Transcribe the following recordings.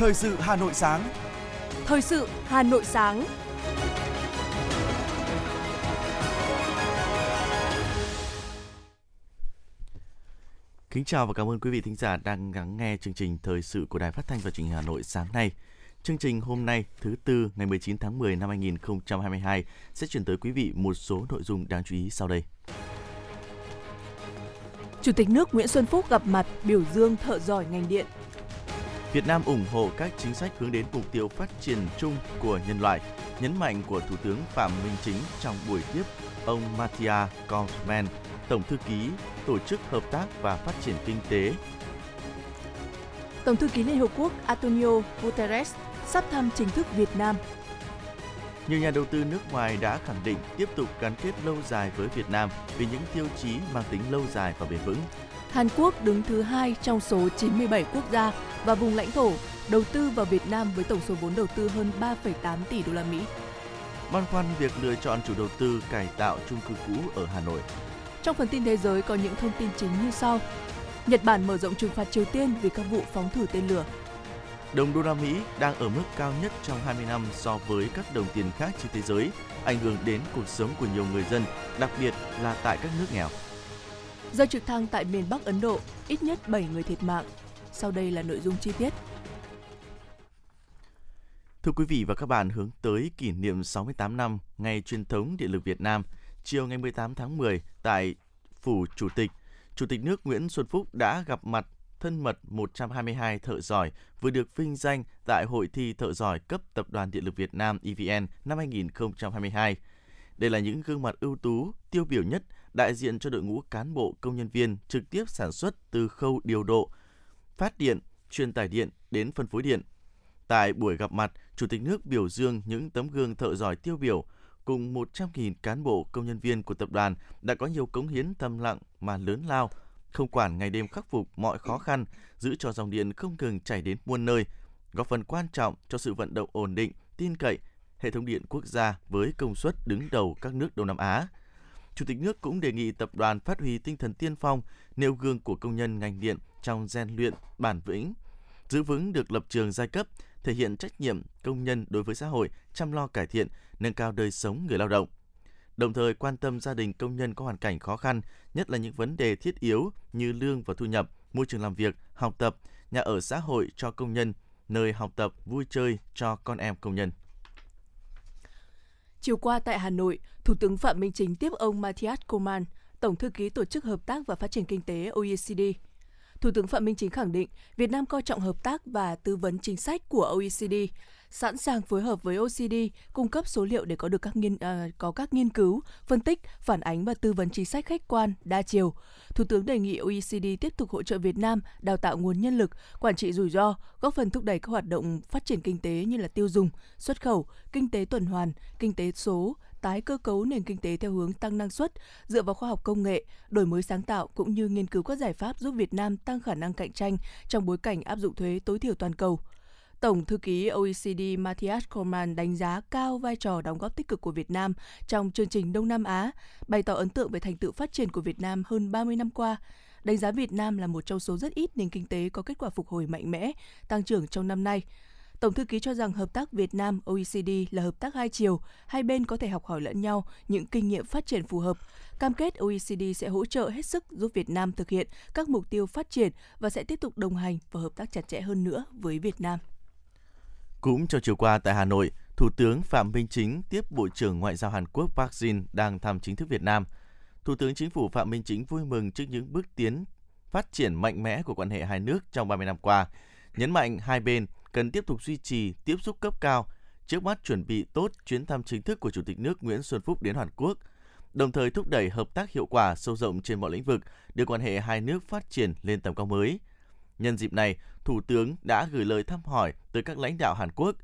Thời sự Hà Nội sáng. Thời sự Hà Nội sáng. Kính chào và cảm ơn quý vị thính giả đang lắng nghe chương trình Thời sự của Đài Phát thanh và Truyền hình Hà Nội sáng nay. Chương trình hôm nay, thứ tư ngày 19 tháng 10 năm 2022 sẽ chuyển tới quý vị một số nội dung đáng chú ý sau đây. Chủ tịch nước Nguyễn Xuân Phúc gặp mặt biểu dương thợ giỏi ngành điện. Việt Nam ủng hộ các chính sách hướng đến mục tiêu phát triển chung của nhân loại, nhấn mạnh của Thủ tướng Phạm Minh Chính trong buổi tiếp ông Mattia Kaufman, Tổng thư ký Tổ chức Hợp tác và Phát triển Kinh tế. Tổng thư ký Liên Hợp Quốc Antonio Guterres sắp thăm chính thức Việt Nam. Nhiều nhà đầu tư nước ngoài đã khẳng định tiếp tục gắn kết lâu dài với Việt Nam vì những tiêu chí mang tính lâu dài và bền vững. Hàn Quốc đứng thứ hai trong số 97 quốc gia và vùng lãnh thổ đầu tư vào Việt Nam với tổng số vốn đầu tư hơn 3,8 tỷ đô la Mỹ. Băn khoăn việc lựa chọn chủ đầu tư cải tạo chung cư cũ ở Hà Nội. Trong phần tin thế giới có những thông tin chính như sau. Nhật Bản mở rộng trừng phạt Triều Tiên vì các vụ phóng thử tên lửa. Đồng đô la Mỹ đang ở mức cao nhất trong 20 năm so với các đồng tiền khác trên thế giới, ảnh hưởng đến cuộc sống của nhiều người dân, đặc biệt là tại các nước nghèo. Rơi trực thăng tại miền Bắc Ấn Độ, ít nhất 7 người thiệt mạng. Sau đây là nội dung chi tiết. Thưa quý vị và các bạn, hướng tới kỷ niệm 68 năm Ngày truyền thống Điện lực Việt Nam, chiều ngày 18 tháng 10 tại Phủ Chủ tịch, Chủ tịch nước Nguyễn Xuân Phúc đã gặp mặt thân mật 122 thợ giỏi vừa được vinh danh tại Hội thi thợ giỏi cấp Tập đoàn Điện lực Việt Nam EVN năm 2022. Đây là những gương mặt ưu tú, tiêu biểu nhất đại diện cho đội ngũ cán bộ công nhân viên trực tiếp sản xuất từ khâu điều độ, phát điện, truyền tải điện đến phân phối điện. Tại buổi gặp mặt, Chủ tịch nước biểu dương những tấm gương thợ giỏi tiêu biểu cùng 100.000 cán bộ công nhân viên của tập đoàn đã có nhiều cống hiến thầm lặng mà lớn lao, không quản ngày đêm khắc phục mọi khó khăn, giữ cho dòng điện không ngừng chảy đến muôn nơi, góp phần quan trọng cho sự vận động ổn định, tin cậy hệ thống điện quốc gia với công suất đứng đầu các nước Đông Nam Á. Chủ tịch nước cũng đề nghị tập đoàn phát huy tinh thần tiên phong, nêu gương của công nhân ngành điện trong rèn luyện bản vững, giữ vững được lập trường giai cấp, thể hiện trách nhiệm công nhân đối với xã hội, chăm lo cải thiện, nâng cao đời sống người lao động. Đồng thời quan tâm gia đình công nhân có hoàn cảnh khó khăn, nhất là những vấn đề thiết yếu như lương và thu nhập, môi trường làm việc, học tập, nhà ở xã hội cho công nhân, nơi học tập, vui chơi cho con em công nhân. Chiều qua tại Hà Nội, Thủ tướng Phạm Minh Chính tiếp ông Matthias Koman, Tổng thư ký Tổ chức Hợp tác và Phát triển Kinh tế OECD. Thủ tướng Phạm Minh Chính khẳng định Việt Nam coi trọng hợp tác và tư vấn chính sách của OECD, sẵn sàng phối hợp với OECD cung cấp số liệu để có được các nghiên à, có các nghiên cứu, phân tích, phản ánh và tư vấn chính sách khách quan, đa chiều. Thủ tướng đề nghị OECD tiếp tục hỗ trợ Việt Nam đào tạo nguồn nhân lực, quản trị rủi ro, góp phần thúc đẩy các hoạt động phát triển kinh tế như là tiêu dùng, xuất khẩu, kinh tế tuần hoàn, kinh tế số, tái cơ cấu nền kinh tế theo hướng tăng năng suất, dựa vào khoa học công nghệ, đổi mới sáng tạo cũng như nghiên cứu các giải pháp giúp Việt Nam tăng khả năng cạnh tranh trong bối cảnh áp dụng thuế tối thiểu toàn cầu. Tổng thư ký OECD Matthias Korman đánh giá cao vai trò đóng góp tích cực của Việt Nam trong chương trình Đông Nam Á, bày tỏ ấn tượng về thành tựu phát triển của Việt Nam hơn 30 năm qua, đánh giá Việt Nam là một trong số rất ít nền kinh tế có kết quả phục hồi mạnh mẽ, tăng trưởng trong năm nay. Tổng thư ký cho rằng hợp tác Việt Nam OECD là hợp tác hai chiều, hai bên có thể học hỏi lẫn nhau những kinh nghiệm phát triển phù hợp. Cam kết OECD sẽ hỗ trợ hết sức giúp Việt Nam thực hiện các mục tiêu phát triển và sẽ tiếp tục đồng hành và hợp tác chặt chẽ hơn nữa với Việt Nam. Cũng trong chiều qua tại Hà Nội, Thủ tướng Phạm Minh Chính tiếp Bộ trưởng Ngoại giao Hàn Quốc Park Jin đang thăm chính thức Việt Nam. Thủ tướng Chính phủ Phạm Minh Chính vui mừng trước những bước tiến phát triển mạnh mẽ của quan hệ hai nước trong 30 năm qua, nhấn mạnh hai bên cần tiếp tục duy trì tiếp xúc cấp cao, trước mắt chuẩn bị tốt chuyến thăm chính thức của Chủ tịch nước Nguyễn Xuân Phúc đến Hàn Quốc, đồng thời thúc đẩy hợp tác hiệu quả sâu rộng trên mọi lĩnh vực, đưa quan hệ hai nước phát triển lên tầm cao mới. Nhân dịp này, Thủ tướng đã gửi lời thăm hỏi tới các lãnh đạo Hàn Quốc.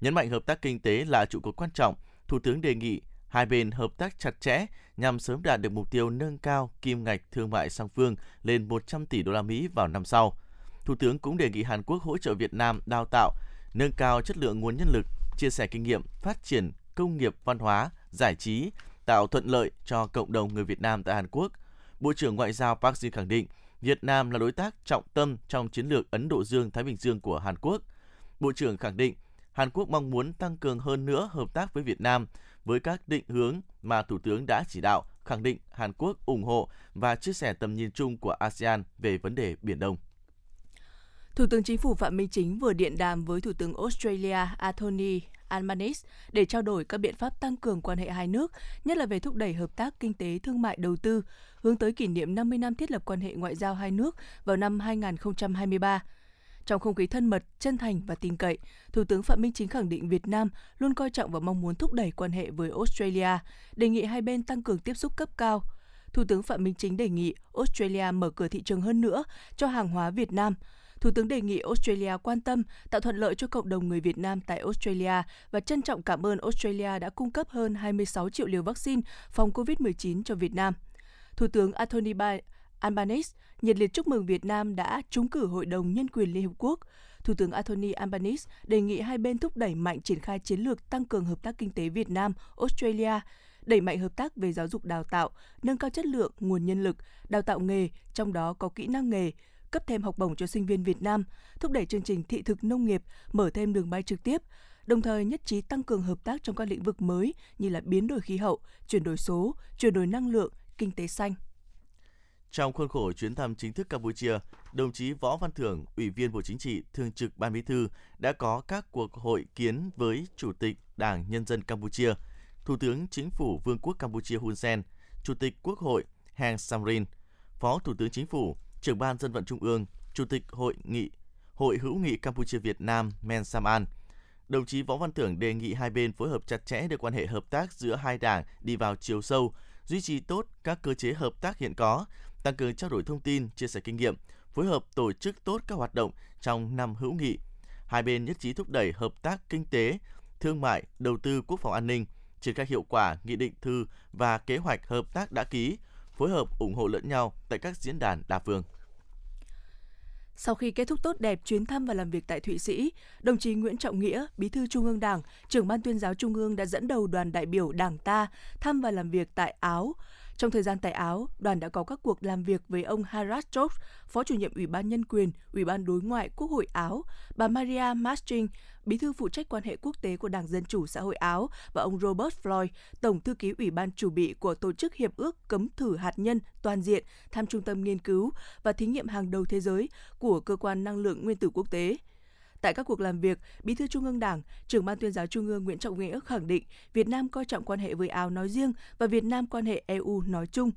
Nhấn mạnh hợp tác kinh tế là trụ cột quan trọng, Thủ tướng đề nghị hai bên hợp tác chặt chẽ nhằm sớm đạt được mục tiêu nâng cao kim ngạch thương mại song phương lên 100 tỷ đô la Mỹ vào năm sau. Thủ tướng cũng đề nghị Hàn Quốc hỗ trợ Việt Nam đào tạo, nâng cao chất lượng nguồn nhân lực, chia sẻ kinh nghiệm phát triển công nghiệp văn hóa, giải trí, tạo thuận lợi cho cộng đồng người Việt Nam tại Hàn Quốc. Bộ trưởng Ngoại giao Park Jin khẳng định Việt Nam là đối tác trọng tâm trong chiến lược Ấn Độ Dương-Thái Bình Dương của Hàn Quốc. Bộ trưởng khẳng định Hàn Quốc mong muốn tăng cường hơn nữa hợp tác với Việt Nam với các định hướng mà Thủ tướng đã chỉ đạo, khẳng định Hàn Quốc ủng hộ và chia sẻ tầm nhìn chung của ASEAN về vấn đề Biển Đông. Thủ tướng Chính phủ Phạm Minh Chính vừa điện đàm với Thủ tướng Australia Anthony Albanese để trao đổi các biện pháp tăng cường quan hệ hai nước, nhất là về thúc đẩy hợp tác kinh tế, thương mại, đầu tư, hướng tới kỷ niệm 50 năm thiết lập quan hệ ngoại giao hai nước vào năm 2023. Trong không khí thân mật, chân thành và tin cậy, Thủ tướng Phạm Minh Chính khẳng định Việt Nam luôn coi trọng và mong muốn thúc đẩy quan hệ với Australia, đề nghị hai bên tăng cường tiếp xúc cấp cao. Thủ tướng Phạm Minh Chính đề nghị Australia mở cửa thị trường hơn nữa cho hàng hóa Việt Nam, Thủ tướng đề nghị Australia quan tâm, tạo thuận lợi cho cộng đồng người Việt Nam tại Australia và trân trọng cảm ơn Australia đã cung cấp hơn 26 triệu liều vaccine phòng COVID-19 cho Việt Nam. Thủ tướng Anthony Albanese nhiệt liệt chúc mừng Việt Nam đã trúng cử Hội đồng Nhân quyền Liên Hợp Quốc. Thủ tướng Anthony Albanese đề nghị hai bên thúc đẩy mạnh triển khai chiến lược tăng cường hợp tác kinh tế Việt Nam, Australia, đẩy mạnh hợp tác về giáo dục đào tạo, nâng cao chất lượng nguồn nhân lực, đào tạo nghề, trong đó có kỹ năng nghề, cấp thêm học bổng cho sinh viên Việt Nam, thúc đẩy chương trình thị thực nông nghiệp, mở thêm đường bay trực tiếp, đồng thời nhất trí tăng cường hợp tác trong các lĩnh vực mới như là biến đổi khí hậu, chuyển đổi số, chuyển đổi năng lượng, kinh tế xanh. Trong khuôn khổ chuyến thăm chính thức Campuchia, đồng chí Võ Văn Thưởng, Ủy viên Bộ Chính trị, Thường trực Ban Bí thư đã có các cuộc hội kiến với Chủ tịch Đảng Nhân dân Campuchia, Thủ tướng Chính phủ Vương quốc Campuchia Hun Sen, Chủ tịch Quốc hội Heng Samrin, Phó Thủ tướng Chính phủ, trưởng ban dân vận Trung ương, Chủ tịch Hội nghị Hội hữu nghị Campuchia Việt Nam Men Saman. Đồng chí Võ Văn Thưởng đề nghị hai bên phối hợp chặt chẽ để quan hệ hợp tác giữa hai đảng đi vào chiều sâu, duy trì tốt các cơ chế hợp tác hiện có, tăng cường trao đổi thông tin, chia sẻ kinh nghiệm, phối hợp tổ chức tốt các hoạt động trong năm hữu nghị. Hai bên nhất trí thúc đẩy hợp tác kinh tế, thương mại, đầu tư quốc phòng an ninh, triển khai hiệu quả nghị định thư và kế hoạch hợp tác đã ký, phối hợp ủng hộ lẫn nhau tại các diễn đàn đa phương. Sau khi kết thúc tốt đẹp chuyến thăm và làm việc tại Thụy Sĩ, đồng chí Nguyễn Trọng Nghĩa, Bí thư Trung ương Đảng, trưởng ban tuyên giáo Trung ương đã dẫn đầu đoàn đại biểu Đảng ta thăm và làm việc tại Áo. Trong thời gian tại Áo, đoàn đã có các cuộc làm việc với ông Harald Chok, Phó chủ nhiệm Ủy ban Nhân quyền, Ủy ban Đối ngoại Quốc hội Áo, bà Maria Mastring, bí thư phụ trách quan hệ quốc tế của Đảng Dân Chủ Xã hội Áo và ông Robert Floyd, tổng thư ký Ủy ban chủ bị của Tổ chức Hiệp ước Cấm thử hạt nhân toàn diện thăm trung tâm nghiên cứu và thí nghiệm hàng đầu thế giới của Cơ quan Năng lượng Nguyên tử Quốc tế. Tại các cuộc làm việc, Bí thư Trung ương Đảng, trưởng ban tuyên giáo Trung ương Nguyễn Trọng Nghĩa khẳng định Việt Nam coi trọng quan hệ với Áo nói riêng và Việt Nam quan hệ EU nói chung.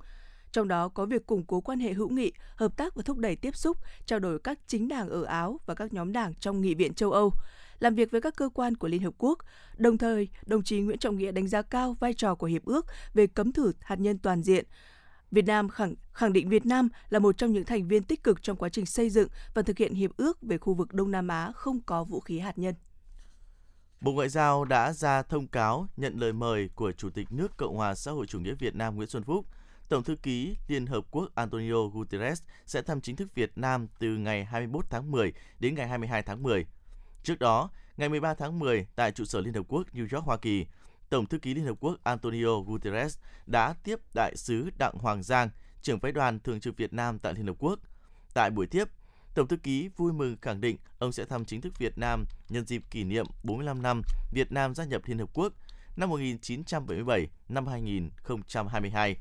Trong đó có việc củng cố quan hệ hữu nghị, hợp tác và thúc đẩy tiếp xúc, trao đổi các chính đảng ở Áo và các nhóm đảng trong Nghị viện châu Âu làm việc với các cơ quan của Liên Hợp Quốc. Đồng thời, đồng chí Nguyễn Trọng Nghĩa đánh giá cao vai trò của Hiệp ước về cấm thử hạt nhân toàn diện, Việt Nam khẳng, khẳng định Việt Nam là một trong những thành viên tích cực trong quá trình xây dựng và thực hiện hiệp ước về khu vực Đông Nam Á không có vũ khí hạt nhân. Bộ Ngoại giao đã ra thông cáo nhận lời mời của Chủ tịch nước Cộng hòa xã hội chủ nghĩa Việt Nam Nguyễn Xuân Phúc. Tổng thư ký Liên Hợp Quốc Antonio Guterres sẽ thăm chính thức Việt Nam từ ngày 21 tháng 10 đến ngày 22 tháng 10. Trước đó, ngày 13 tháng 10 tại trụ sở Liên Hợp Quốc New York, Hoa Kỳ, Tổng thư ký Liên Hợp Quốc Antonio Guterres đã tiếp đại sứ Đặng Hoàng Giang, trưởng phái đoàn thường trực Việt Nam tại Liên Hợp Quốc. Tại buổi tiếp, Tổng thư ký vui mừng khẳng định ông sẽ thăm chính thức Việt Nam nhân dịp kỷ niệm 45 năm Việt Nam gia nhập Liên Hợp Quốc năm 1977 năm 2022.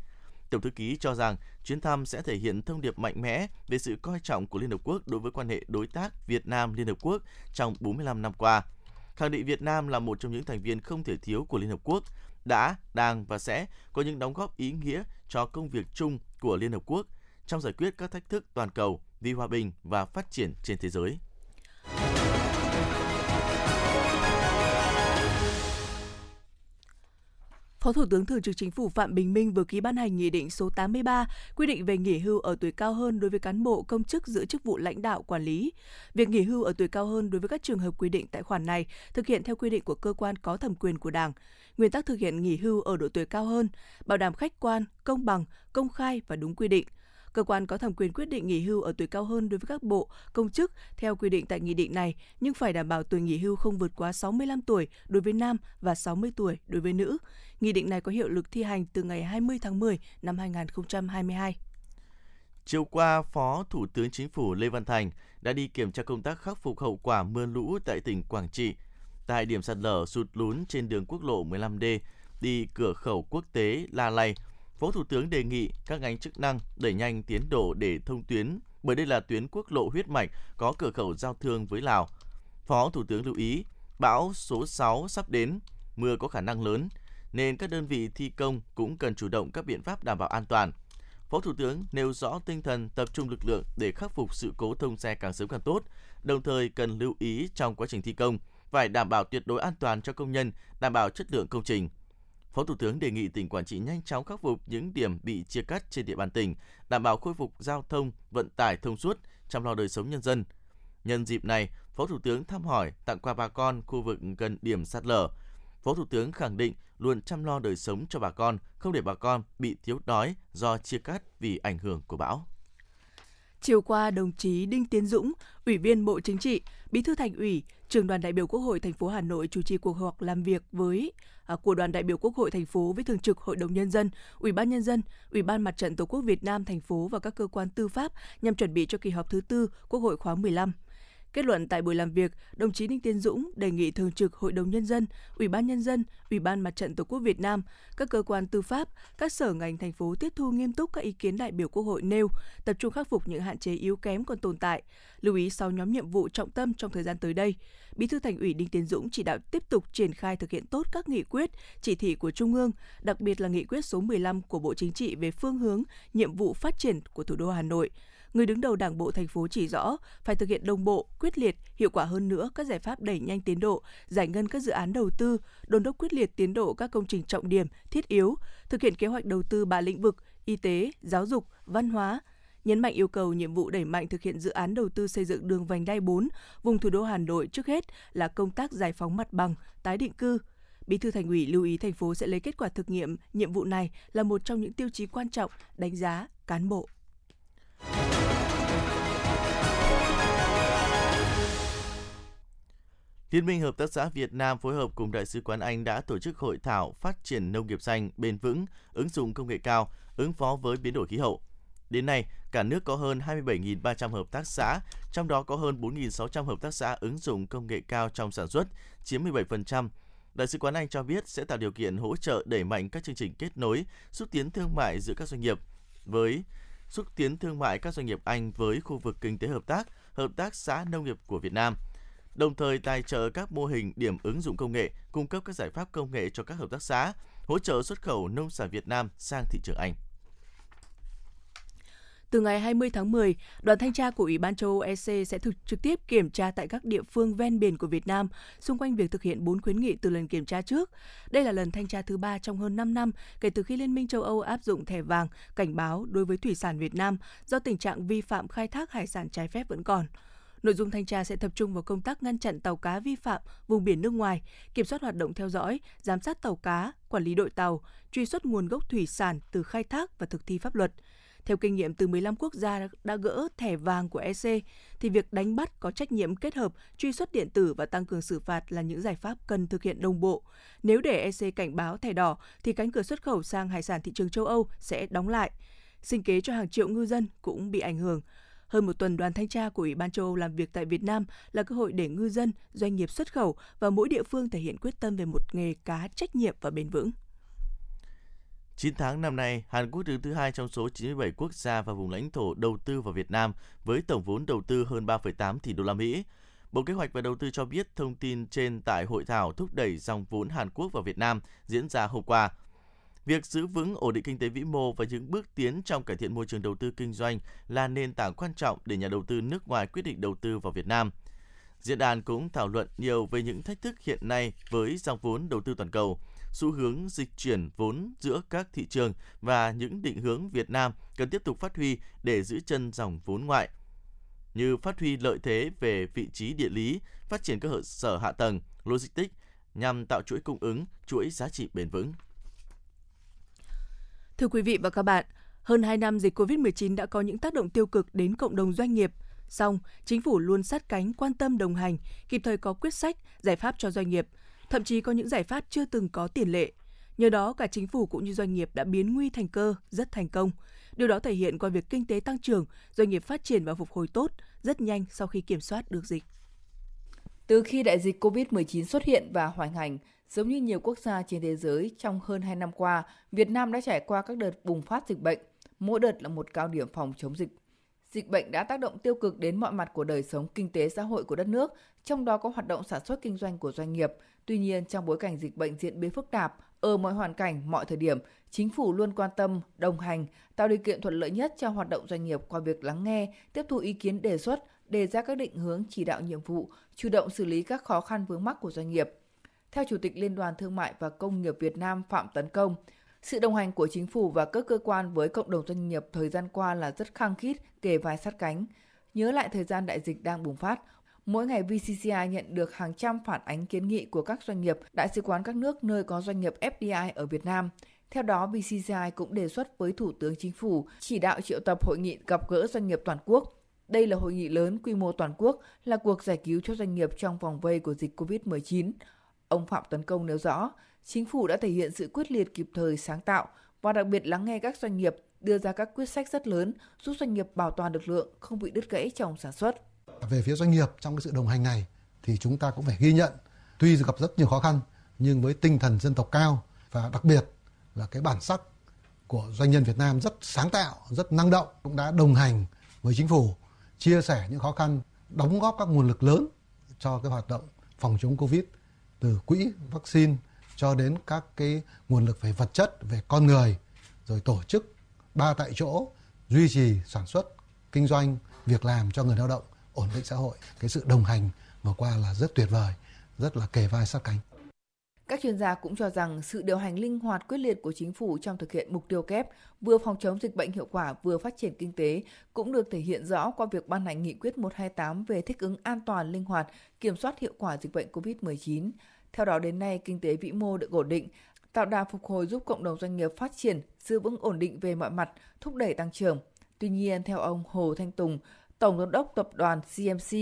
Tổng thư ký cho rằng chuyến thăm sẽ thể hiện thông điệp mạnh mẽ về sự coi trọng của Liên Hợp Quốc đối với quan hệ đối tác Việt Nam-Liên Hợp Quốc trong 45 năm qua – khẳng định Việt Nam là một trong những thành viên không thể thiếu của Liên Hợp Quốc, đã, đang và sẽ có những đóng góp ý nghĩa cho công việc chung của Liên Hợp Quốc trong giải quyết các thách thức toàn cầu vì hòa bình và phát triển trên thế giới. Phó Thủ tướng Thường trực Chính phủ Phạm Bình Minh vừa ký ban hành Nghị định số 83 quy định về nghỉ hưu ở tuổi cao hơn đối với cán bộ công chức giữ chức vụ lãnh đạo quản lý. Việc nghỉ hưu ở tuổi cao hơn đối với các trường hợp quy định tại khoản này thực hiện theo quy định của cơ quan có thẩm quyền của Đảng. Nguyên tắc thực hiện nghỉ hưu ở độ tuổi cao hơn, bảo đảm khách quan, công bằng, công khai và đúng quy định – Cơ quan có thẩm quyền quyết định nghỉ hưu ở tuổi cao hơn đối với các bộ, công chức theo quy định tại nghị định này, nhưng phải đảm bảo tuổi nghỉ hưu không vượt quá 65 tuổi đối với nam và 60 tuổi đối với nữ. Nghị định này có hiệu lực thi hành từ ngày 20 tháng 10 năm 2022. Chiều qua, Phó Thủ tướng Chính phủ Lê Văn Thành đã đi kiểm tra công tác khắc phục hậu quả mưa lũ tại tỉnh Quảng Trị. Tại điểm sạt lở sụt lún trên đường quốc lộ 15D đi cửa khẩu quốc tế La Lai, Phó Thủ tướng đề nghị các ngành chức năng đẩy nhanh tiến độ để thông tuyến bởi đây là tuyến quốc lộ huyết mạch có cửa khẩu giao thương với Lào. Phó Thủ tướng lưu ý, bão số 6 sắp đến, mưa có khả năng lớn, nên các đơn vị thi công cũng cần chủ động các biện pháp đảm bảo an toàn. Phó Thủ tướng nêu rõ tinh thần tập trung lực lượng để khắc phục sự cố thông xe càng sớm càng tốt, đồng thời cần lưu ý trong quá trình thi công phải đảm bảo tuyệt đối an toàn cho công nhân, đảm bảo chất lượng công trình. Phó Thủ tướng đề nghị tỉnh Quảng Trị nhanh chóng khắc phục những điểm bị chia cắt trên địa bàn tỉnh, đảm bảo khôi phục giao thông, vận tải thông suốt, chăm lo đời sống nhân dân. Nhân dịp này, Phó Thủ tướng thăm hỏi, tặng quà bà con khu vực gần điểm sạt lở. Phó Thủ tướng khẳng định luôn chăm lo đời sống cho bà con, không để bà con bị thiếu đói do chia cắt vì ảnh hưởng của bão. Chiều qua, đồng chí Đinh Tiến Dũng, Ủy viên Bộ Chính trị, Bí thư Thành ủy, Trường đoàn đại biểu Quốc hội thành phố Hà Nội chủ trì cuộc họp làm việc với à, của đoàn đại biểu Quốc hội thành phố với thường trực Hội đồng nhân dân, Ủy ban nhân dân, Ủy ban Mặt trận Tổ quốc Việt Nam thành phố và các cơ quan tư pháp nhằm chuẩn bị cho kỳ họp thứ tư Quốc hội khóa 15. Kết luận tại buổi làm việc, đồng chí Đinh Tiến Dũng đề nghị Thường trực Hội đồng Nhân dân, Ủy ban Nhân dân, Ủy ban Mặt trận Tổ quốc Việt Nam, các cơ quan tư pháp, các sở ngành thành phố tiếp thu nghiêm túc các ý kiến đại biểu Quốc hội nêu, tập trung khắc phục những hạn chế yếu kém còn tồn tại, lưu ý sau nhóm nhiệm vụ trọng tâm trong thời gian tới đây. Bí thư Thành ủy Đinh Tiến Dũng chỉ đạo tiếp tục triển khai thực hiện tốt các nghị quyết, chỉ thị của Trung ương, đặc biệt là nghị quyết số 15 của Bộ Chính trị về phương hướng, nhiệm vụ phát triển của thủ đô Hà Nội – người đứng đầu Đảng bộ thành phố chỉ rõ phải thực hiện đồng bộ, quyết liệt, hiệu quả hơn nữa các giải pháp đẩy nhanh tiến độ, giải ngân các dự án đầu tư, đôn đốc quyết liệt tiến độ các công trình trọng điểm, thiết yếu, thực hiện kế hoạch đầu tư ba lĩnh vực y tế, giáo dục, văn hóa, nhấn mạnh yêu cầu nhiệm vụ đẩy mạnh thực hiện dự án đầu tư xây dựng đường vành đai 4 vùng thủ đô Hà Nội trước hết là công tác giải phóng mặt bằng, tái định cư. Bí thư Thành ủy lưu ý thành phố sẽ lấy kết quả thực nghiệm nhiệm vụ này là một trong những tiêu chí quan trọng đánh giá cán bộ. Liên minh Hợp tác xã Việt Nam phối hợp cùng Đại sứ quán Anh đã tổ chức hội thảo phát triển nông nghiệp xanh, bền vững, ứng dụng công nghệ cao, ứng phó với biến đổi khí hậu. Đến nay, cả nước có hơn 27.300 hợp tác xã, trong đó có hơn 4.600 hợp tác xã ứng dụng công nghệ cao trong sản xuất, chiếm 17%. Đại sứ quán Anh cho biết sẽ tạo điều kiện hỗ trợ đẩy mạnh các chương trình kết nối, xúc tiến thương mại giữa các doanh nghiệp với xúc tiến thương mại các doanh nghiệp Anh với khu vực kinh tế hợp tác, hợp tác xã nông nghiệp của Việt Nam – đồng thời tài trợ các mô hình điểm ứng dụng công nghệ, cung cấp các giải pháp công nghệ cho các hợp tác xã, hỗ trợ xuất khẩu nông sản Việt Nam sang thị trường Anh. Từ ngày 20 tháng 10, đoàn thanh tra của Ủy ban châu Âu EC sẽ thực trực tiếp kiểm tra tại các địa phương ven biển của Việt Nam xung quanh việc thực hiện 4 khuyến nghị từ lần kiểm tra trước. Đây là lần thanh tra thứ ba trong hơn 5 năm kể từ khi Liên minh châu Âu áp dụng thẻ vàng cảnh báo đối với thủy sản Việt Nam do tình trạng vi phạm khai thác hải sản trái phép vẫn còn. Nội dung thanh tra sẽ tập trung vào công tác ngăn chặn tàu cá vi phạm vùng biển nước ngoài, kiểm soát hoạt động theo dõi, giám sát tàu cá, quản lý đội tàu, truy xuất nguồn gốc thủy sản từ khai thác và thực thi pháp luật. Theo kinh nghiệm từ 15 quốc gia đã gỡ thẻ vàng của EC, thì việc đánh bắt có trách nhiệm kết hợp truy xuất điện tử và tăng cường xử phạt là những giải pháp cần thực hiện đồng bộ. Nếu để EC cảnh báo thẻ đỏ, thì cánh cửa xuất khẩu sang hải sản thị trường châu Âu sẽ đóng lại. Sinh kế cho hàng triệu ngư dân cũng bị ảnh hưởng. Hơn một tuần đoàn thanh tra của Ủy ban châu Âu làm việc tại Việt Nam là cơ hội để ngư dân, doanh nghiệp xuất khẩu và mỗi địa phương thể hiện quyết tâm về một nghề cá trách nhiệm và bền vững. 9 tháng năm nay, Hàn Quốc đứng thứ hai trong số 97 quốc gia và vùng lãnh thổ đầu tư vào Việt Nam với tổng vốn đầu tư hơn 3,8 tỷ đô la Mỹ. Bộ Kế hoạch và Đầu tư cho biết thông tin trên tại hội thảo thúc đẩy dòng vốn Hàn Quốc vào Việt Nam diễn ra hôm qua. Việc giữ vững ổn định kinh tế vĩ mô và những bước tiến trong cải thiện môi trường đầu tư kinh doanh là nền tảng quan trọng để nhà đầu tư nước ngoài quyết định đầu tư vào Việt Nam. Diễn đàn cũng thảo luận nhiều về những thách thức hiện nay với dòng vốn đầu tư toàn cầu, xu hướng dịch chuyển vốn giữa các thị trường và những định hướng Việt Nam cần tiếp tục phát huy để giữ chân dòng vốn ngoại như phát huy lợi thế về vị trí địa lý, phát triển cơ sở hạ tầng, logistics nhằm tạo chuỗi cung ứng, chuỗi giá trị bền vững. Thưa quý vị và các bạn, hơn 2 năm dịch COVID-19 đã có những tác động tiêu cực đến cộng đồng doanh nghiệp. Song, chính phủ luôn sát cánh quan tâm đồng hành, kịp thời có quyết sách, giải pháp cho doanh nghiệp, thậm chí có những giải pháp chưa từng có tiền lệ. Nhờ đó, cả chính phủ cũng như doanh nghiệp đã biến nguy thành cơ rất thành công. Điều đó thể hiện qua việc kinh tế tăng trưởng, doanh nghiệp phát triển và phục hồi tốt rất nhanh sau khi kiểm soát được dịch. Từ khi đại dịch COVID-19 xuất hiện và hoành hành, giống như nhiều quốc gia trên thế giới trong hơn 2 năm qua, Việt Nam đã trải qua các đợt bùng phát dịch bệnh, mỗi đợt là một cao điểm phòng chống dịch. Dịch bệnh đã tác động tiêu cực đến mọi mặt của đời sống kinh tế xã hội của đất nước, trong đó có hoạt động sản xuất kinh doanh của doanh nghiệp. Tuy nhiên, trong bối cảnh dịch bệnh diễn biến phức tạp, ở mọi hoàn cảnh, mọi thời điểm, chính phủ luôn quan tâm, đồng hành, tạo điều kiện thuận lợi nhất cho hoạt động doanh nghiệp qua việc lắng nghe, tiếp thu ý kiến đề xuất, đề ra các định hướng chỉ đạo nhiệm vụ, chủ động xử lý các khó khăn vướng mắc của doanh nghiệp. Theo Chủ tịch Liên đoàn Thương mại và Công nghiệp Việt Nam Phạm Tấn Công, sự đồng hành của chính phủ và các cơ quan với cộng đồng doanh nghiệp thời gian qua là rất khăng khít, kề vai sát cánh. Nhớ lại thời gian đại dịch đang bùng phát, mỗi ngày VCCI nhận được hàng trăm phản ánh kiến nghị của các doanh nghiệp, đại sứ quán các nước nơi có doanh nghiệp FDI ở Việt Nam. Theo đó, VCCI cũng đề xuất với Thủ tướng Chính phủ chỉ đạo triệu tập hội nghị gặp gỡ doanh nghiệp toàn quốc. Đây là hội nghị lớn quy mô toàn quốc, là cuộc giải cứu cho doanh nghiệp trong vòng vây của dịch COVID-19. Ông Phạm Tấn Công nêu rõ, chính phủ đã thể hiện sự quyết liệt kịp thời sáng tạo và đặc biệt lắng nghe các doanh nghiệp đưa ra các quyết sách rất lớn giúp doanh nghiệp bảo toàn lực lượng không bị đứt gãy trong sản xuất. Về phía doanh nghiệp trong cái sự đồng hành này thì chúng ta cũng phải ghi nhận tuy gặp rất nhiều khó khăn nhưng với tinh thần dân tộc cao và đặc biệt là cái bản sắc của doanh nhân Việt Nam rất sáng tạo, rất năng động cũng đã đồng hành với chính phủ chia sẻ những khó khăn, đóng góp các nguồn lực lớn cho cái hoạt động phòng chống Covid từ quỹ vaccine cho đến các cái nguồn lực về vật chất, về con người, rồi tổ chức ba tại chỗ, duy trì sản xuất, kinh doanh, việc làm cho người lao động, ổn định xã hội. Cái sự đồng hành vừa qua là rất tuyệt vời, rất là kề vai sát cánh. Các chuyên gia cũng cho rằng sự điều hành linh hoạt quyết liệt của chính phủ trong thực hiện mục tiêu kép vừa phòng chống dịch bệnh hiệu quả vừa phát triển kinh tế cũng được thể hiện rõ qua việc ban hành nghị quyết 128 về thích ứng an toàn linh hoạt, kiểm soát hiệu quả dịch bệnh COVID-19. Theo đó đến nay, kinh tế vĩ mô được ổn định, tạo đà phục hồi giúp cộng đồng doanh nghiệp phát triển, giữ vững ổn định về mọi mặt, thúc đẩy tăng trưởng. Tuy nhiên, theo ông Hồ Thanh Tùng, Tổng giám đốc tập đoàn CMC,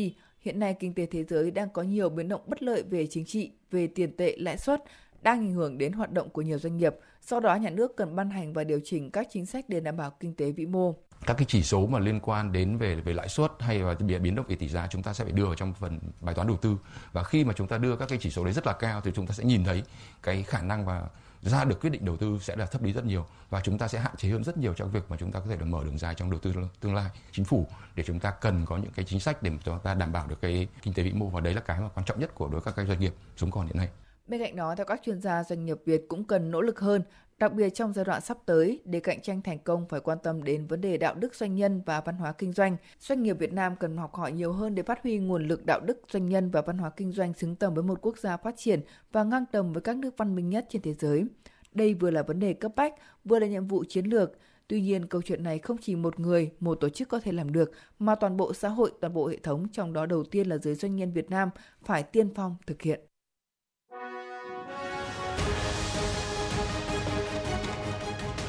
hiện nay kinh tế thế giới đang có nhiều biến động bất lợi về chính trị, về tiền tệ, lãi suất, đang ảnh hưởng đến hoạt động của nhiều doanh nghiệp. Do đó, nhà nước cần ban hành và điều chỉnh các chính sách để đảm bảo kinh tế vĩ mô các cái chỉ số mà liên quan đến về về lãi suất hay là biến động về tỷ giá chúng ta sẽ phải đưa vào trong phần bài toán đầu tư và khi mà chúng ta đưa các cái chỉ số đấy rất là cao thì chúng ta sẽ nhìn thấy cái khả năng và ra được quyết định đầu tư sẽ là thấp đi rất nhiều và chúng ta sẽ hạn chế hơn rất nhiều trong việc mà chúng ta có thể được mở đường dài trong đầu tư tương lai chính phủ để chúng ta cần có những cái chính sách để chúng ta đảm bảo được cái kinh tế vĩ mô và đấy là cái mà quan trọng nhất của đối với các doanh nghiệp sống còn hiện nay. Bên cạnh đó, theo các chuyên gia, doanh nghiệp Việt cũng cần nỗ lực hơn Đặc biệt trong giai đoạn sắp tới, để cạnh tranh thành công phải quan tâm đến vấn đề đạo đức doanh nhân và văn hóa kinh doanh. Doanh nghiệp Việt Nam cần học hỏi nhiều hơn để phát huy nguồn lực đạo đức doanh nhân và văn hóa kinh doanh xứng tầm với một quốc gia phát triển và ngang tầm với các nước văn minh nhất trên thế giới. Đây vừa là vấn đề cấp bách, vừa là nhiệm vụ chiến lược. Tuy nhiên, câu chuyện này không chỉ một người, một tổ chức có thể làm được, mà toàn bộ xã hội, toàn bộ hệ thống, trong đó đầu tiên là giới doanh nhân Việt Nam, phải tiên phong thực hiện.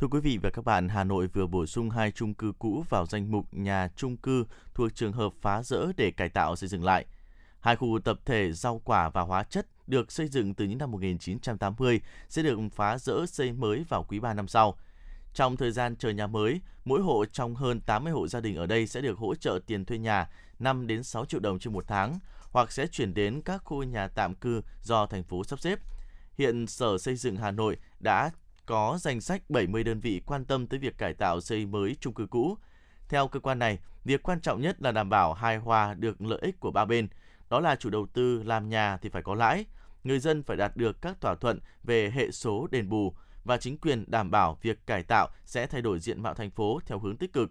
Thưa quý vị và các bạn, Hà Nội vừa bổ sung hai chung cư cũ vào danh mục nhà chung cư thuộc trường hợp phá rỡ để cải tạo xây dựng lại. Hai khu tập thể rau quả và hóa chất được xây dựng từ những năm 1980 sẽ được phá rỡ xây mới vào quý 3 năm sau. Trong thời gian chờ nhà mới, mỗi hộ trong hơn 80 hộ gia đình ở đây sẽ được hỗ trợ tiền thuê nhà 5 đến 6 triệu đồng trên một tháng hoặc sẽ chuyển đến các khu nhà tạm cư do thành phố sắp xếp. Hiện Sở Xây dựng Hà Nội đã có danh sách 70 đơn vị quan tâm tới việc cải tạo xây mới chung cư cũ. Theo cơ quan này, việc quan trọng nhất là đảm bảo hài hòa được lợi ích của ba bên. Đó là chủ đầu tư làm nhà thì phải có lãi, người dân phải đạt được các thỏa thuận về hệ số đền bù và chính quyền đảm bảo việc cải tạo sẽ thay đổi diện mạo thành phố theo hướng tích cực.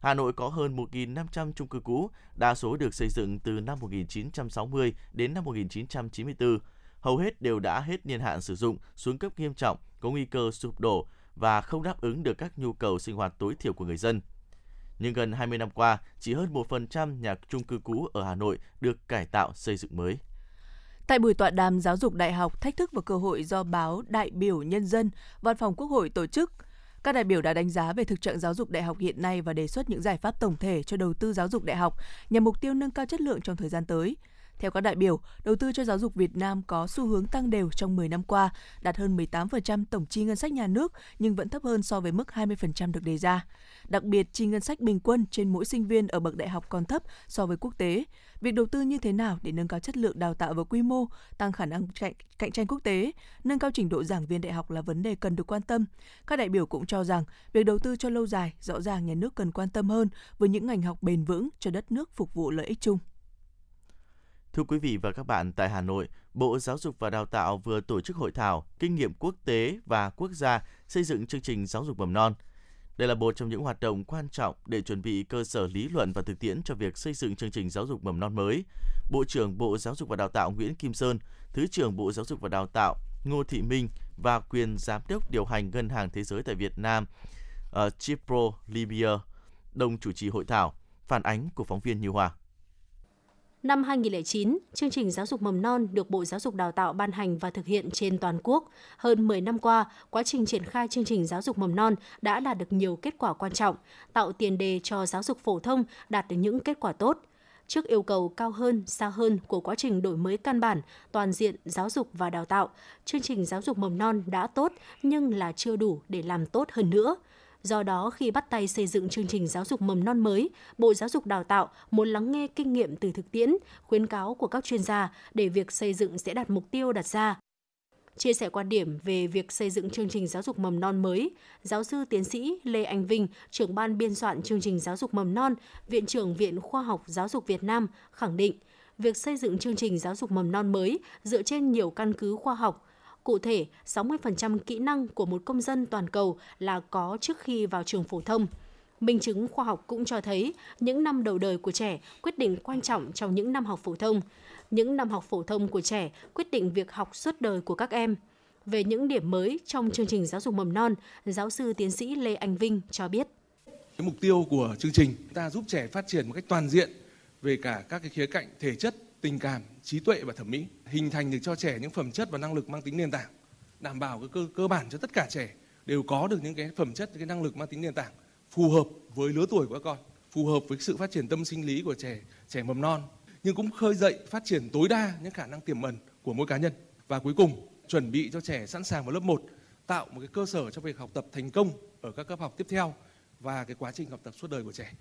Hà Nội có hơn 1.500 chung cư cũ, đa số được xây dựng từ năm 1960 đến năm 1994 hầu hết đều đã hết niên hạn sử dụng, xuống cấp nghiêm trọng, có nguy cơ sụp đổ và không đáp ứng được các nhu cầu sinh hoạt tối thiểu của người dân. Nhưng gần 20 năm qua, chỉ hơn 1% nhà chung cư cũ ở Hà Nội được cải tạo xây dựng mới. Tại buổi tọa đàm giáo dục đại học thách thức và cơ hội do báo Đại biểu Nhân dân, Văn phòng Quốc hội tổ chức, các đại biểu đã đánh giá về thực trạng giáo dục đại học hiện nay và đề xuất những giải pháp tổng thể cho đầu tư giáo dục đại học nhằm mục tiêu nâng cao chất lượng trong thời gian tới. Theo các đại biểu, đầu tư cho giáo dục Việt Nam có xu hướng tăng đều trong 10 năm qua, đạt hơn 18% tổng chi ngân sách nhà nước nhưng vẫn thấp hơn so với mức 20% được đề ra. Đặc biệt, chi ngân sách bình quân trên mỗi sinh viên ở bậc đại học còn thấp so với quốc tế. Việc đầu tư như thế nào để nâng cao chất lượng đào tạo và quy mô, tăng khả năng cạnh tranh quốc tế, nâng cao trình độ giảng viên đại học là vấn đề cần được quan tâm. Các đại biểu cũng cho rằng việc đầu tư cho lâu dài, rõ ràng nhà nước cần quan tâm hơn với những ngành học bền vững cho đất nước phục vụ lợi ích chung. Thưa quý vị và các bạn, tại Hà Nội, Bộ Giáo dục và Đào tạo vừa tổ chức hội thảo Kinh nghiệm quốc tế và quốc gia xây dựng chương trình giáo dục mầm non. Đây là một trong những hoạt động quan trọng để chuẩn bị cơ sở lý luận và thực tiễn cho việc xây dựng chương trình giáo dục mầm non mới. Bộ trưởng Bộ Giáo dục và Đào tạo Nguyễn Kim Sơn, Thứ trưởng Bộ Giáo dục và Đào tạo Ngô Thị Minh và quyền giám đốc điều hành Ngân hàng Thế giới tại Việt Nam uh, Chipro Libya đồng chủ trì hội thảo. Phản ánh của phóng viên Như Hòa. Năm 2009, chương trình giáo dục mầm non được Bộ Giáo dục Đào tạo ban hành và thực hiện trên toàn quốc. Hơn 10 năm qua, quá trình triển khai chương trình giáo dục mầm non đã đạt được nhiều kết quả quan trọng, tạo tiền đề cho giáo dục phổ thông đạt được những kết quả tốt. Trước yêu cầu cao hơn, xa hơn của quá trình đổi mới căn bản, toàn diện giáo dục và đào tạo, chương trình giáo dục mầm non đã tốt nhưng là chưa đủ để làm tốt hơn nữa – Do đó, khi bắt tay xây dựng chương trình giáo dục mầm non mới, Bộ Giáo dục Đào tạo muốn lắng nghe kinh nghiệm từ thực tiễn, khuyến cáo của các chuyên gia để việc xây dựng sẽ đạt mục tiêu đặt ra. Chia sẻ quan điểm về việc xây dựng chương trình giáo dục mầm non mới, giáo sư tiến sĩ Lê Anh Vinh, trưởng ban biên soạn chương trình giáo dục mầm non, Viện trưởng Viện Khoa học Giáo dục Việt Nam khẳng định, việc xây dựng chương trình giáo dục mầm non mới dựa trên nhiều căn cứ khoa học, Cụ thể, 60% kỹ năng của một công dân toàn cầu là có trước khi vào trường phổ thông. Minh chứng khoa học cũng cho thấy những năm đầu đời của trẻ quyết định quan trọng trong những năm học phổ thông. Những năm học phổ thông của trẻ quyết định việc học suốt đời của các em. Về những điểm mới trong chương trình giáo dục mầm non, giáo sư tiến sĩ Lê Anh Vinh cho biết. Cái mục tiêu của chương trình ta giúp trẻ phát triển một cách toàn diện về cả các cái khía cạnh thể chất, tình cảm, trí tuệ và thẩm mỹ, hình thành được cho trẻ những phẩm chất và năng lực mang tính nền tảng, đảm bảo cái cơ cơ bản cho tất cả trẻ đều có được những cái phẩm chất, những cái năng lực mang tính nền tảng phù hợp với lứa tuổi của các con, phù hợp với sự phát triển tâm sinh lý của trẻ trẻ mầm non, nhưng cũng khơi dậy phát triển tối đa những khả năng tiềm ẩn của mỗi cá nhân. Và cuối cùng, chuẩn bị cho trẻ sẵn sàng vào lớp 1, tạo một cái cơ sở cho việc học tập thành công ở các cấp học tiếp theo và cái quá trình học tập suốt đời của trẻ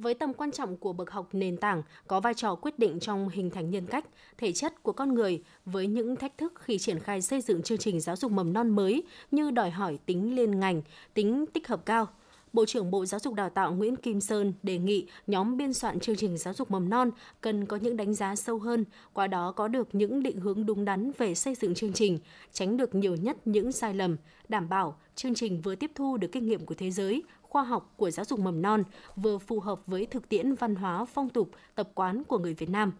với tầm quan trọng của bậc học nền tảng có vai trò quyết định trong hình thành nhân cách, thể chất của con người với những thách thức khi triển khai xây dựng chương trình giáo dục mầm non mới như đòi hỏi tính liên ngành, tính tích hợp cao. Bộ trưởng Bộ Giáo dục Đào tạo Nguyễn Kim Sơn đề nghị nhóm biên soạn chương trình giáo dục mầm non cần có những đánh giá sâu hơn, qua đó có được những định hướng đúng đắn về xây dựng chương trình, tránh được nhiều nhất những sai lầm, đảm bảo chương trình vừa tiếp thu được kinh nghiệm của thế giới, khoa học của giáo dục mầm non, vừa phù hợp với thực tiễn văn hóa, phong tục, tập quán của người Việt Nam.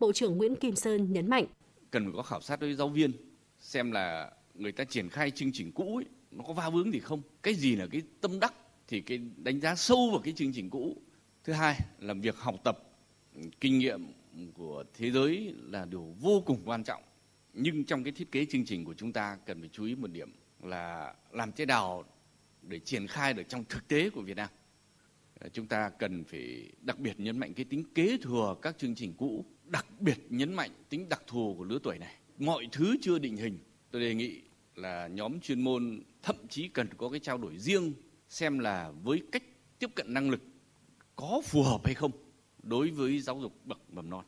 Bộ trưởng Nguyễn Kim Sơn nhấn mạnh. Cần phải có khảo sát với giáo viên, xem là người ta triển khai chương trình cũ ấy, nó có va vướng gì không? Cái gì là cái tâm đắc thì cái đánh giá sâu vào cái chương trình cũ. Thứ hai là việc học tập kinh nghiệm của thế giới là điều vô cùng quan trọng. Nhưng trong cái thiết kế chương trình của chúng ta cần phải chú ý một điểm là làm thế nào để triển khai được trong thực tế của Việt Nam. Ờ, chúng ta cần phải đặc biệt nhấn mạnh cái tính kế thừa các chương trình cũ, đặc biệt nhấn mạnh tính đặc thù của lứa tuổi này. Mọi thứ chưa định hình, tôi đề nghị là nhóm chuyên môn thậm chí cần có cái trao đổi riêng xem là với cách tiếp cận năng lực có phù hợp hay không đối với giáo dục bậc mầm non.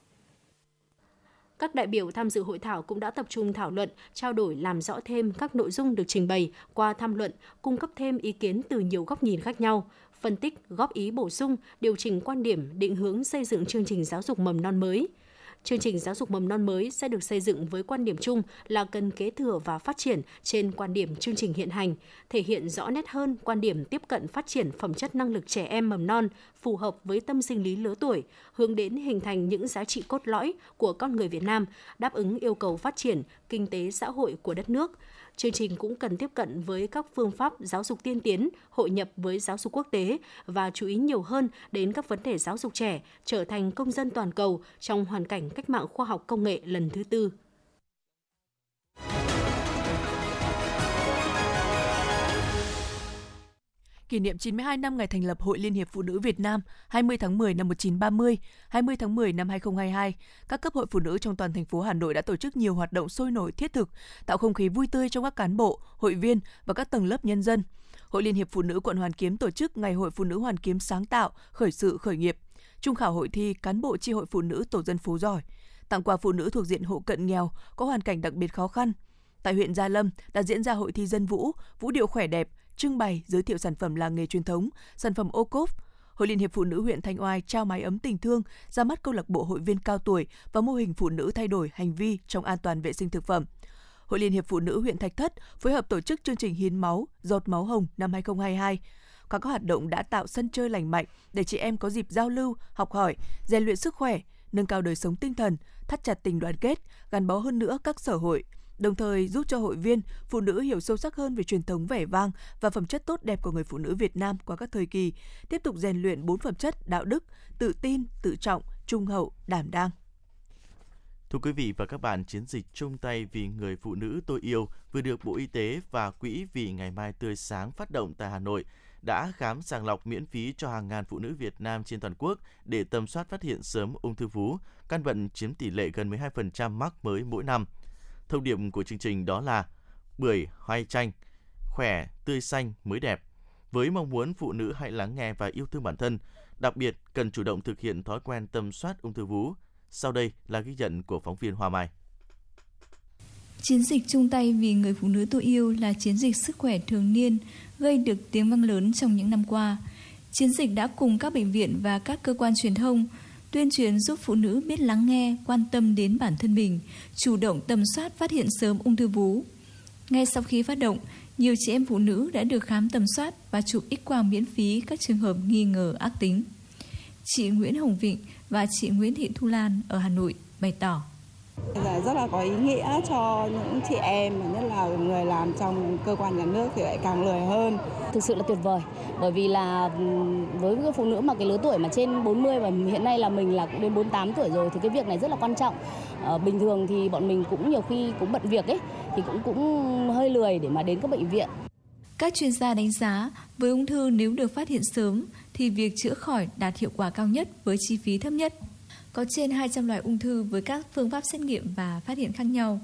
Các đại biểu tham dự hội thảo cũng đã tập trung thảo luận, trao đổi làm rõ thêm các nội dung được trình bày qua tham luận, cung cấp thêm ý kiến từ nhiều góc nhìn khác nhau, phân tích, góp ý bổ sung, điều chỉnh quan điểm, định hướng xây dựng chương trình giáo dục mầm non mới – Chương trình giáo dục mầm non mới sẽ được xây dựng với quan điểm chung là cần kế thừa và phát triển trên quan điểm chương trình hiện hành, thể hiện rõ nét hơn quan điểm tiếp cận phát triển phẩm chất năng lực trẻ em mầm non phù hợp với tâm sinh lý lứa tuổi, hướng đến hình thành những giá trị cốt lõi của con người Việt Nam, đáp ứng yêu cầu phát triển kinh tế xã hội của đất nước. Chương trình cũng cần tiếp cận với các phương pháp giáo dục tiên tiến, hội nhập với giáo dục quốc tế và chú ý nhiều hơn đến các vấn đề giáo dục trẻ trở thành công dân toàn cầu trong hoàn cảnh cách mạng khoa học công nghệ lần thứ tư. Kỷ niệm 92 năm ngày thành lập Hội Liên hiệp Phụ nữ Việt Nam 20 tháng 10 năm 1930, 20 tháng 10 năm 2022, các cấp hội phụ nữ trong toàn thành phố Hà Nội đã tổ chức nhiều hoạt động sôi nổi thiết thực, tạo không khí vui tươi trong các cán bộ, hội viên và các tầng lớp nhân dân. Hội Liên hiệp Phụ nữ quận Hoàn Kiếm tổ chức Ngày hội Phụ nữ Hoàn Kiếm sáng tạo, khởi sự khởi nghiệp, trung khảo hội thi cán bộ chi hội phụ nữ tổ dân phố giỏi, tặng quà phụ nữ thuộc diện hộ cận nghèo có hoàn cảnh đặc biệt khó khăn. Tại huyện Gia Lâm đã diễn ra hội thi dân vũ, vũ điệu khỏe đẹp, trưng bày giới thiệu sản phẩm làng nghề truyền thống, sản phẩm ô cốp. Hội Liên hiệp Phụ nữ huyện Thanh Oai trao máy ấm tình thương, ra mắt câu lạc bộ hội viên cao tuổi và mô hình phụ nữ thay đổi hành vi trong an toàn vệ sinh thực phẩm. Hội Liên hiệp Phụ nữ huyện Thạch Thất phối hợp tổ chức chương trình hiến máu, giọt máu hồng năm 2022. Các hoạt động đã tạo sân chơi lành mạnh để chị em có dịp giao lưu, học hỏi, rèn luyện sức khỏe, nâng cao đời sống tinh thần, thắt chặt tình đoàn kết, gắn bó hơn nữa các sở hội, đồng thời giúp cho hội viên, phụ nữ hiểu sâu sắc hơn về truyền thống vẻ vang và phẩm chất tốt đẹp của người phụ nữ Việt Nam qua các thời kỳ, tiếp tục rèn luyện bốn phẩm chất đạo đức, tự tin, tự trọng, trung hậu, đảm đang. Thưa quý vị và các bạn, chiến dịch chung tay vì người phụ nữ tôi yêu vừa được Bộ Y tế và Quỹ vì ngày mai tươi sáng phát động tại Hà Nội đã khám sàng lọc miễn phí cho hàng ngàn phụ nữ Việt Nam trên toàn quốc để tầm soát phát hiện sớm ung thư vú, căn bệnh chiếm tỷ lệ gần 12% mắc mới mỗi năm. Thông điệp của chương trình đó là bưởi hoai chanh, khỏe, tươi xanh mới đẹp. Với mong muốn phụ nữ hãy lắng nghe và yêu thương bản thân, đặc biệt cần chủ động thực hiện thói quen tầm soát ung thư vú. Sau đây là ghi nhận của phóng viên Hoa Mai. Chiến dịch chung tay vì người phụ nữ tôi yêu là chiến dịch sức khỏe thường niên gây được tiếng vang lớn trong những năm qua. Chiến dịch đã cùng các bệnh viện và các cơ quan truyền thông tuyên truyền giúp phụ nữ biết lắng nghe, quan tâm đến bản thân mình, chủ động tầm soát phát hiện sớm ung thư vú. Ngay sau khi phát động, nhiều chị em phụ nữ đã được khám tầm soát và chụp X quang miễn phí các trường hợp nghi ngờ ác tính. Chị Nguyễn Hồng Vịnh và chị Nguyễn Thị Thu Lan ở Hà Nội bày tỏ rất là có ý nghĩa cho những chị em nhất là người làm trong cơ quan nhà nước thì lại càng lười hơn. Thực sự là tuyệt vời bởi vì là với cái phụ nữ mà cái lứa tuổi mà trên 40 và hiện nay là mình là cũng đến 48 tuổi rồi thì cái việc này rất là quan trọng. Ờ, bình thường thì bọn mình cũng nhiều khi cũng bận việc ấy thì cũng cũng hơi lười để mà đến các bệnh viện. Các chuyên gia đánh giá với ung thư nếu được phát hiện sớm thì việc chữa khỏi đạt hiệu quả cao nhất với chi phí thấp nhất. Có trên 200 loại ung thư với các phương pháp xét nghiệm và phát hiện khác nhau.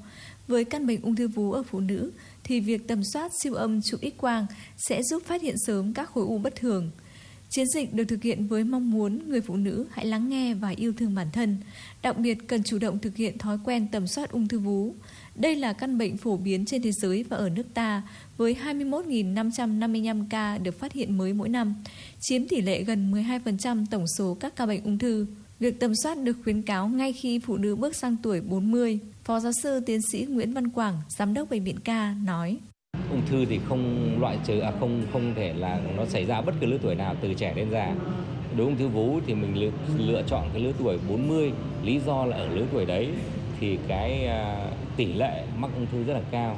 Với căn bệnh ung thư vú ở phụ nữ thì việc tầm soát siêu âm chụp X quang sẽ giúp phát hiện sớm các khối u bất thường. Chiến dịch được thực hiện với mong muốn người phụ nữ hãy lắng nghe và yêu thương bản thân, đặc biệt cần chủ động thực hiện thói quen tầm soát ung thư vú. Đây là căn bệnh phổ biến trên thế giới và ở nước ta, với 21.555 ca được phát hiện mới mỗi năm, chiếm tỷ lệ gần 12% tổng số các ca bệnh ung thư. Việc tầm soát được khuyến cáo ngay khi phụ nữ bước sang tuổi 40. Phó giáo sư tiến sĩ Nguyễn Văn Quảng, giám đốc bệnh viện Ca nói: Ung thư thì không loại trừ à không không thể là nó xảy ra bất cứ lứa tuổi nào từ trẻ đến già. Đối ung thư vú thì mình lựa, lựa chọn cái lứa tuổi 40, lý do là ở lứa tuổi đấy thì cái à, tỷ lệ mắc ung thư rất là cao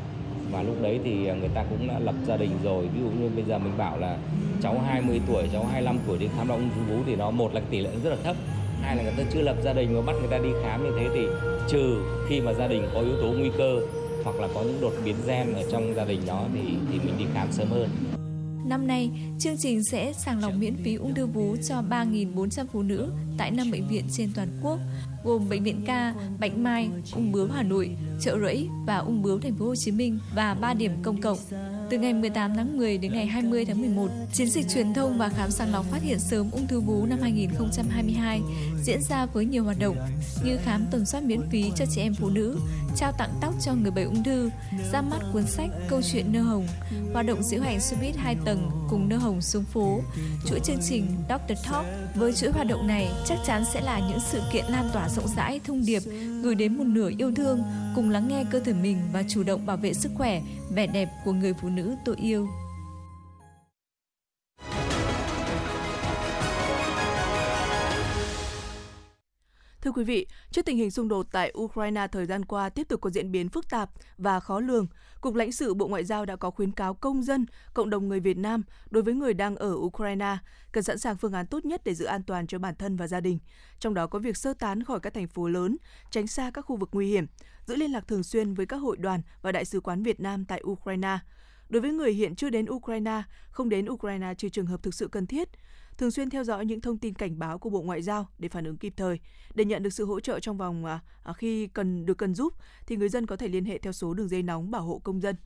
và lúc đấy thì à, người ta cũng đã lập gia đình rồi ví dụ như bây giờ mình bảo là cháu 20 tuổi cháu 25 tuổi đi khám đau ung thư vú thì nó một là tỷ lệ rất là thấp hai là người ta chưa lập gia đình mà bắt người ta đi khám như thế thì trừ khi mà gia đình có yếu tố nguy cơ hoặc là có những đột biến gen ở trong gia đình đó thì thì mình đi khám sớm hơn. Năm nay, chương trình sẽ sàng lọc miễn phí ung thư vú cho 3.400 phụ nữ tại 5 bệnh viện trên toàn quốc, gồm Bệnh viện Ca, Bạch Mai, Ung bướu Hà Nội, Chợ Rẫy và Ung bướu Thành phố Hồ Chí Minh và 3 điểm công cộng. Từ ngày 18 tháng 10 đến ngày 20 tháng 11, chiến dịch truyền thông và khám sàng lọc phát hiện sớm ung thư vú năm 2022 diễn ra với nhiều hoạt động như khám tầm soát miễn phí cho chị em phụ nữ, trao tặng tóc cho người bệnh ung thư, ra mắt cuốn sách Câu chuyện nơ hồng, hoạt động diễu hành xe buýt 2 tầng cùng nơ hồng xuống phố, chuỗi chương trình Doctor Talk. Với chuỗi hoạt động này chắc chắn sẽ là những sự kiện lan tỏa rộng rãi thông điệp gửi đến một nửa yêu thương, cùng lắng nghe cơ thể mình và chủ động bảo vệ sức khỏe, vẻ đẹp của người phụ nữ tôi yêu. Thưa quý vị, trước tình hình xung đột tại Ukraine thời gian qua tiếp tục có diễn biến phức tạp và khó lường, Cục lãnh sự Bộ Ngoại giao đã có khuyến cáo công dân, cộng đồng người Việt Nam đối với người đang ở Ukraine cần sẵn sàng phương án tốt nhất để giữ an toàn cho bản thân và gia đình. Trong đó có việc sơ tán khỏi các thành phố lớn, tránh xa các khu vực nguy hiểm, giữ liên lạc thường xuyên với các hội đoàn và đại sứ quán Việt Nam tại Ukraine. Đối với người hiện chưa đến Ukraine, không đến Ukraine trừ trường hợp thực sự cần thiết, thường xuyên theo dõi những thông tin cảnh báo của Bộ Ngoại giao để phản ứng kịp thời. Để nhận được sự hỗ trợ trong vòng à, à, khi cần được cần giúp thì người dân có thể liên hệ theo số đường dây nóng bảo hộ công dân.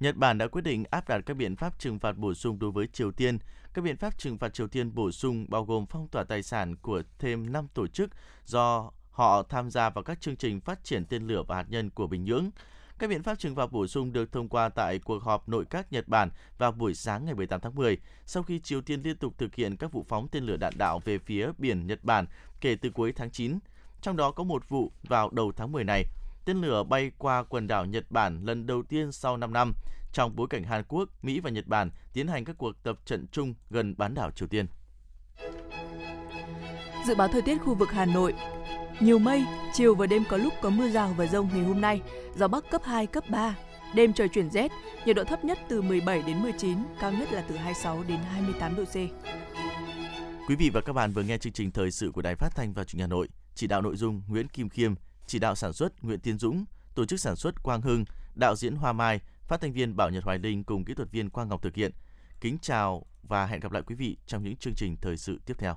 Nhật Bản đã quyết định áp đặt các biện pháp trừng phạt bổ sung đối với Triều Tiên. Các biện pháp trừng phạt Triều Tiên bổ sung bao gồm phong tỏa tài sản của thêm 5 tổ chức do họ tham gia vào các chương trình phát triển tên lửa và hạt nhân của Bình Nhưỡng. Các biện pháp trừng phạt bổ sung được thông qua tại cuộc họp nội các Nhật Bản vào buổi sáng ngày 18 tháng 10, sau khi Triều Tiên liên tục thực hiện các vụ phóng tên lửa đạn đạo về phía biển Nhật Bản kể từ cuối tháng 9. Trong đó có một vụ vào đầu tháng 10 này. Tên lửa bay qua quần đảo Nhật Bản lần đầu tiên sau 5 năm, trong bối cảnh Hàn Quốc, Mỹ và Nhật Bản tiến hành các cuộc tập trận chung gần bán đảo Triều Tiên. Dự báo thời tiết khu vực Hà Nội, nhiều mây, chiều và đêm có lúc có mưa rào và rông ngày hôm nay, gió bắc cấp 2, cấp 3. Đêm trời chuyển rét, nhiệt độ thấp nhất từ 17 đến 19, cao nhất là từ 26 đến 28 độ C. Quý vị và các bạn vừa nghe chương trình thời sự của Đài Phát thanh và Truyền hình Hà Nội. Chỉ đạo nội dung Nguyễn Kim Khiêm, chỉ đạo sản xuất Nguyễn Tiến Dũng, tổ chức sản xuất Quang Hưng, đạo diễn Hoa Mai, phát thanh viên Bảo Nhật Hoài Linh cùng kỹ thuật viên Quang Ngọc thực hiện. Kính chào và hẹn gặp lại quý vị trong những chương trình thời sự tiếp theo.